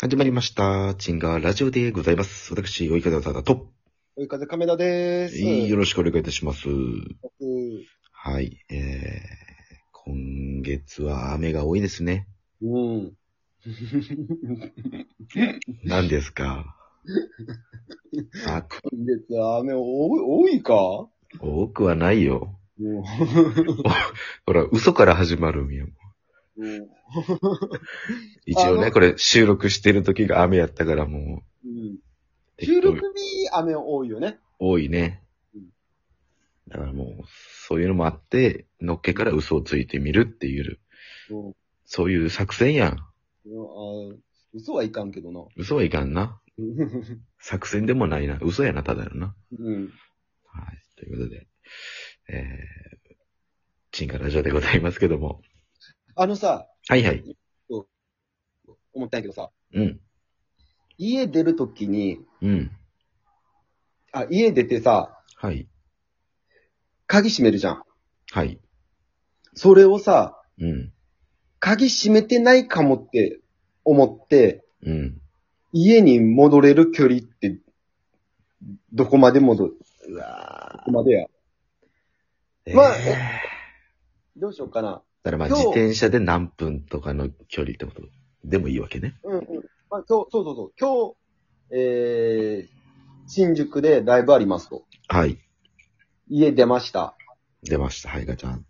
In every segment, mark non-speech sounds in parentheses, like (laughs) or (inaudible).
始まりました。チンガーラジオでございます。私、追い風さだと、追い風亀田でーす。よろしくお願いいたします。うんはい、えー、今月は雨が多いですね。うん。何ですか？(laughs) あ、今月は雨多い、多いか？多くはないよ。も (laughs) ほら、嘘から始まるんよ。う、うん一応ね、これ収録してる時が雨やったからもう、うん収録日雨多いよね。多いねうん。だからもう、そういうのもあって、のっけから嘘をついてみるっていう、うんそういう作戦やん。うんあ嘘はいかんけどな。嘘はいかんな。(laughs) 作戦でもないな。嘘やな、ただよな。うん。はい。ということで、えー、チンカラジオでございますけども。あのさ、はいはい。思ったんやけどさ、うん。家出るときに、うん。あ、家出てさ、はい。鍵閉めるじゃん。はい。それをさ、うん。鍵閉めてないかもって思って、うん。家に戻れる距離って、どこまで戻る？うわどこまでや？ーまあえーどうしようかな。だからまあ今日自転車で何分とかの距離ってことでもいいわけね。うんうん。まあ、今日、そうそうそう。今日、えー、新宿でライブありますと。はい。家出ました。出ました、はいガちゃん。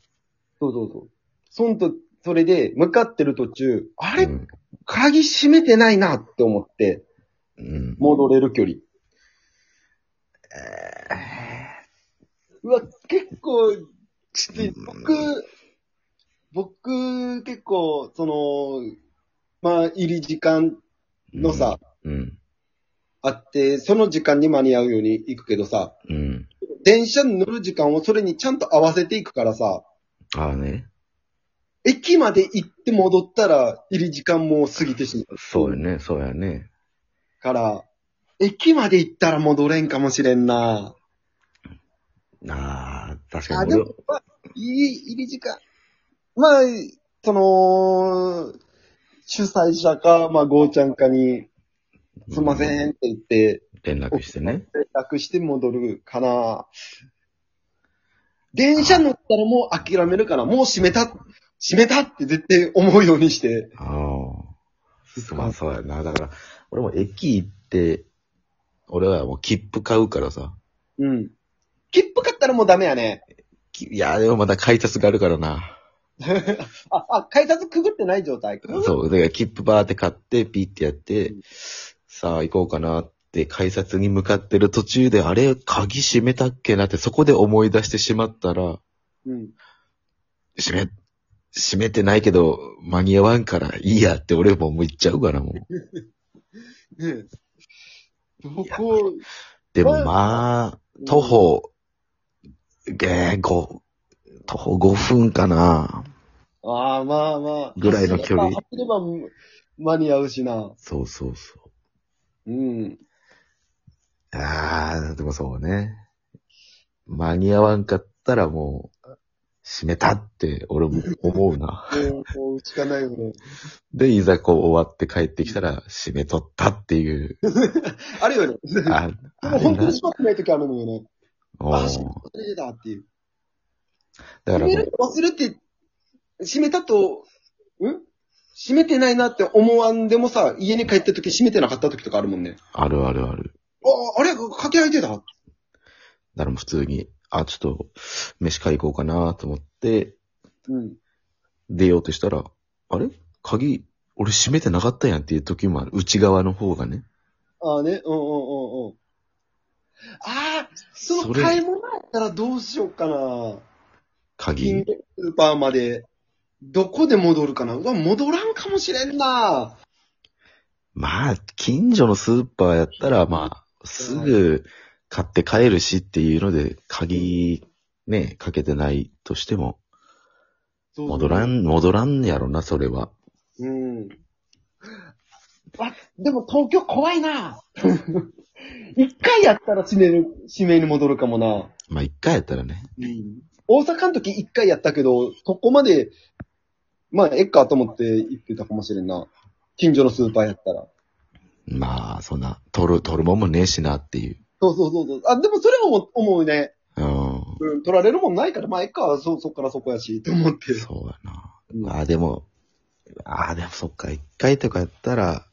そうそうそう。そんと、それで、向かってる途中、あれ、うん。鍵閉めてないなって思って、うん。戻れる距離。うわ、結構、きつい。僕、僕、結構、その、まあ、入り時間のさ、うん。あって、その時間に間に合うように行くけどさ、うん。電車に乗る時間をそれにちゃんと合わせていくからさ、ああね。駅まで行って戻ったら、入り時間も過ぎてしまう。そうやね、そうやね。から、駅まで行ったら戻れんかもしれんな。ああ、確かあ、に俺でも、まあ、いい入り時間。まあ、その、主催者か、まあ、ゴーちゃんかに、すいませんって言って、連絡してね。連絡して戻るかな。電車乗ったらもう諦めるから、もう閉めた、閉めたって絶対思うようにして。ああ。まあそうやな。だから、俺も駅行って、俺はもう切符買うからさ。うん。切符買ったらもうダメやね。きいや、でもまだ改札があるからな。(laughs) あ、あ、改札くぐってない状態。そう。だから切符バーって買って、ピッてやって、うんさあ行こうかなって改札に向かってる途中で、あれ、鍵閉めたっけなってそこで思い出してしまったら、うん。閉め、閉めてないけど、間に合わんからいいやって俺ももう言っちゃうからもう。(laughs) ねどこ、でもまあ、徒歩、えー、5、徒歩5分かな。ああ、まあまあ。ぐらいの距離走れば走れば間に合うしな。そうそうそうん。う。ああ、でもそうね。間に合わんかったらもう、閉めたって俺も思うな。もう、もうしかないよね。で、いざこう終わって帰ってきたら、閉めとったっていう。(laughs) あるよね。あ、であも本当に。閉まってない時あるのよね。おあ、閉めー忘れてたっていう。だから忘れて、閉めたと、ん？閉めてないなって思わんでもさ、家に帰った時閉めてなかった時とかあるもんね。あるあるある。あ、あれ？掛け合いてただからもう普通に、あ、ちょっと、飯買い行こうかなと思って、うん。出ようとしたら、あれ？鍵、俺閉めてなかったやんっていう時もある。内側の方がね。ああね、うんうんうんうん。ああ、そのそれ買い物やったらどうしようかな。鍵近。所スーパーまで、どこで戻るかな？うわ、戻らんかもしれんな。まあ、近所のスーパーやったら、まあ、すぐ買って帰るしっていうので、鍵、ね、かけてないとしても、戻らん、戻らんやろな、それは。うん。あ、でも東京怖いな。(laughs) 一回やったら閉める、閉めに戻るかもな。まあ、一回やったらね。うん。大阪の時一回やったけど、そこまで、まあ、えっかと思って行ってたかもしれんな。近所のスーパーやったら。まあ、そんな、取る、取るもんもねえしなっていう。そうそうそうそう。あ、でもそれは思うね。うん。うん、取られるもんないから、まあ、いっか、そ、そっからそこやし、って思って。そうやな。うんああ、でも、ああ、でもそっか、一回とかやったら、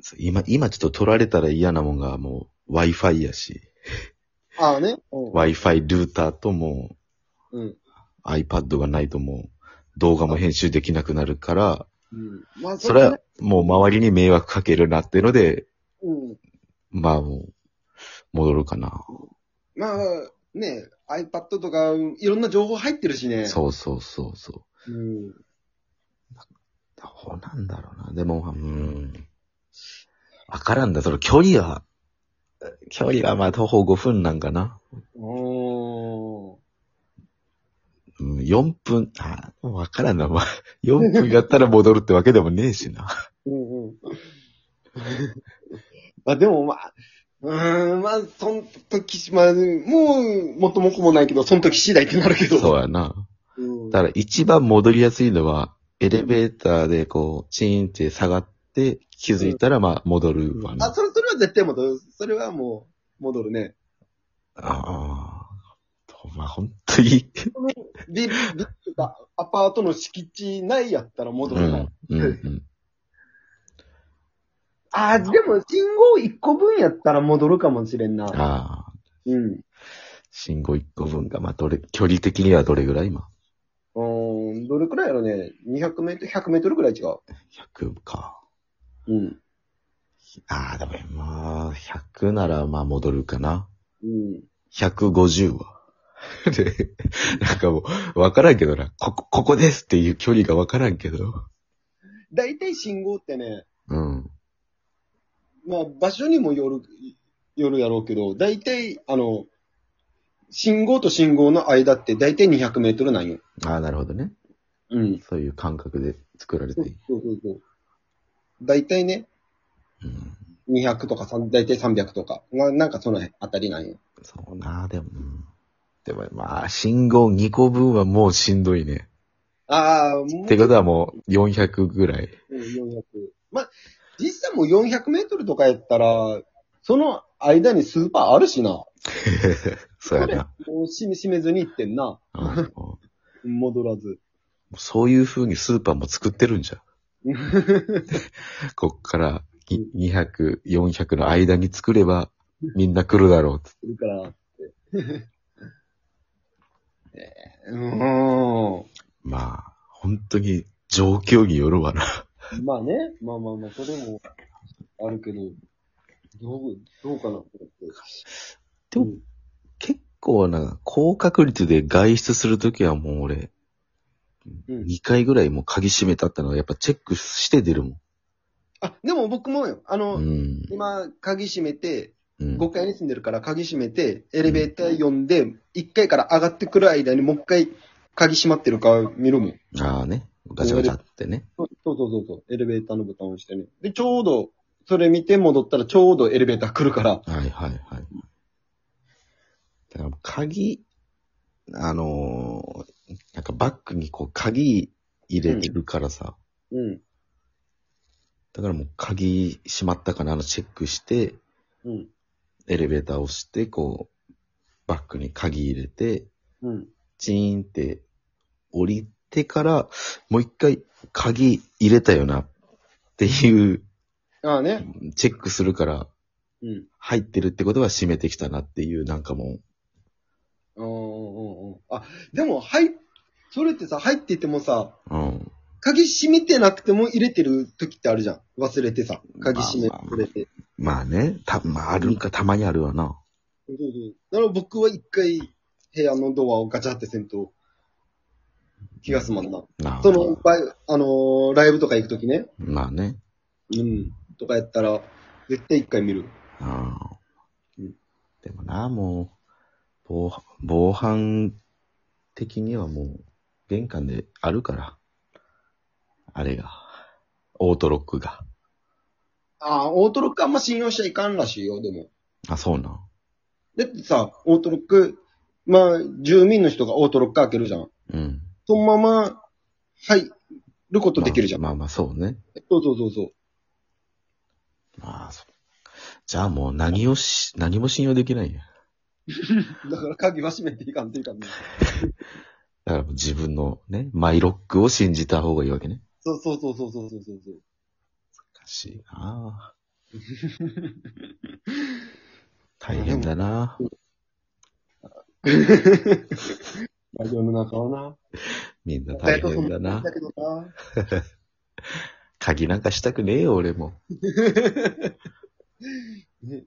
そう今、今ちょっと取られたら嫌なもんがもう Wi-Fi やし、ああね。うん。Wi-Fi ルーターともうん。う iPad がないともう動画も編集できなくなるから、うん。まあ、それはねもう周りに迷惑かけるなっていうので、うん。まあもう、戻るかな。まあ、ね、iPad とか、いろんな情報入ってるしね。そうそうそうそう。う。うん。どうなんだろうな。でも、うん。わからんだ。その距離は、距離はまあ徒歩5分なんかな。おー。うん、4分、あ、わからんな。まあ、4分やったら戻るってわけでもねえしな。うんうん。(laughs) まあでもまあ、うーん、まあ、そん時、まあ、もう、もっともこもないけど、その時次第ってなるけど。そうやな。うん。だから一番戻りやすいのは、エレベーターでこう、チーンって下がって、気づいたらまあ戻るわな。あ、それ、それは絶対戻る。それはもう、戻るね。ああ。まあ本当に。ビル、ビルとか、アパートの敷地内やったら戻るな。うん。うん。うん。あ、でも、信号1個分やったら戻るかもしれんな。ああ。うん。信号1個分が、まあどれ、距離的にはどれぐらい今？うーん、どれくらいやろね。200メートル、100メートルくらい違う。?100 か。うん。ああ、でもまあ、100ならまあ戻るかな。うん。150は。(laughs) で、なんかもう、わからんけどな。ここ、ここですっていう距離がわからんけど。大体信号ってね、うん。まあ、場所にもよる、よるやろうけど、大体、あの、信号と信号の間って大体200メートルなんよ。ああ、なるほどね。うん。そういう感覚で作られてそういる。そうそうそう。大体ね、うん。200とか3、大体300とか。ななんかそのあたりなんよ。そうな、でも。うんでもまあ、信号2個分はもうしんどいね。ああ、もうってことはもう400ぐらい。うん400。まあ、実際もう400メートルとかやったら、その間にスーパーあるしな。(laughs) そうやな。もう閉め閉めずに行ってんな。うんうん戻らず。そういう風にスーパーも作ってるんじゃん。(laughs) こっからい200、400の間に作ればみんな来るだろうっつってするからって。えーうーん。まあ、本当に状況によるわな。まあね。まあまあまあ、それもあるけど、どう、どうかなと思って。でも、結構な、高確率で外出するときはもう俺、うん。2回ぐらいもう鍵閉めたってのはやっぱチェックして出るもん。あ、でも僕もよ。あの、うん。今、鍵閉めて、うん5階に住んでるから鍵閉めて、エレベーター呼んで、1階から上がってくる間にもう一回鍵閉まってるか見るもん。ああね。ガチャガチャってね。そうそうそうそう。エレベーターのボタンを押してね。で、ちょうど、それ見て戻ったらちょうどエレベーター来るから。はいはいはい。だから鍵、あのーなんかバッグにこう鍵入れてるからさ、うん。だからもう鍵閉まったかなのチェックして、うん。エレベーターを押して、こう、バッグに鍵入れて、うん。チーンって降りてから、もう一回鍵入れたよなっていうああね。チェックするから、うん。入ってるってことは閉めてきたなっていう、なんかもうんうんうんうん。あ、でも、はい、それってさ、入っててもさ、う、うん。鍵閉めてなくても入れてる時ってあるじゃん。忘れてさ。鍵閉めまあまあ忘れて。まあね、た、まああるんか、たまにあるわな。そうそう。だから僕は一回、部屋のドアをガチャってせんと、気が済まんな。その、バイあのーライブとか行くときね。まあね。うん。とかやったら、絶対一回見る。ああうんでもな、もう、防犯、防犯的にはもう、玄関であるから。あれが。オートロックが。ああ、オートロックあんま信用しちゃいかんらしいよ、でも。あ、そうなん。だってさ、オートロック、まあ、住民の人がオートロック開けるじゃん。うん。そのまま入ることできるじゃん。まあまあまあ、そうね。そうそうそうそう。まあ、そう。じゃあもう何をし、何も信用できないや。(laughs) だから鍵は閉めていかんというかね。(laughs) だから自分のね、マイロックを信じた方がいいわけね。そうそうそうそうそうそうそう。しいなぁ (laughs) 大変だなラジオの中はな。みんな大変だなだけどな。鍵なんかしたくねえよ、俺も。(laughs) ね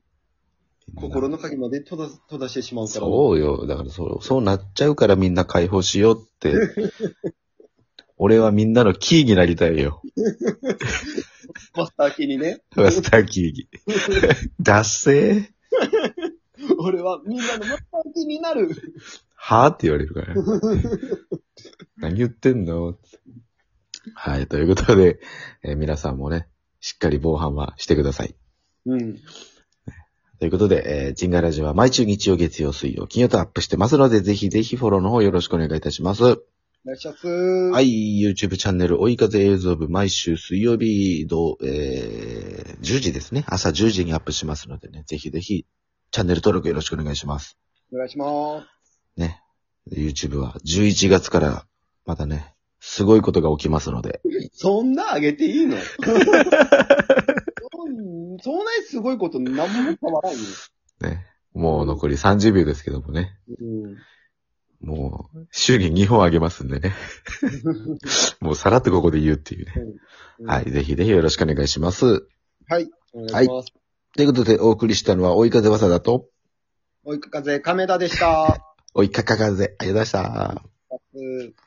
心の鍵まで閉ざ閉ざしてしまうから。そうよ。だからそう、そうなっちゃうからみんな解放しようって。(laughs) 俺はみんなのキーになりたいよ。マスターキーにね。マスターキーに。(laughs) ダッセー俺はみんなのマスターキーになる。はぁって言われるから。(laughs) 何言ってんの？はい、ということで、えー皆さんもね、しっかり防犯はしてください。うん。ということで、えー、ジンガラジオは毎週日曜、月曜、水曜、金曜とアップしてますので、ぜひぜひフォローの方よろしくお願いいたします。お願いします。は。はいい、YouTube チャンネル、追い風映像部、毎週水曜日、どうえー、10時ですね。朝10時にアップしますのでね、ぜひぜひ、チャンネル登録よろしくお願いします。お願いします。ね。で YouTube は11月から、またね、すごいことが起きますので、そんなあげていいの？(laughs) そんそんなにすごいこと何も変わらんよ。ね。もう残り30秒ですけどもね。うん。もう、週に2本あげますんでね。(laughs) もうさらっとここで言うっていうね。はい、ぜひぜひよろしくお願いします。はい。お願いします。ということで、お送りしたのは、追い風わさだと、追いか風亀田でした。(laughs) 追いかか風、ありがとうございました。うん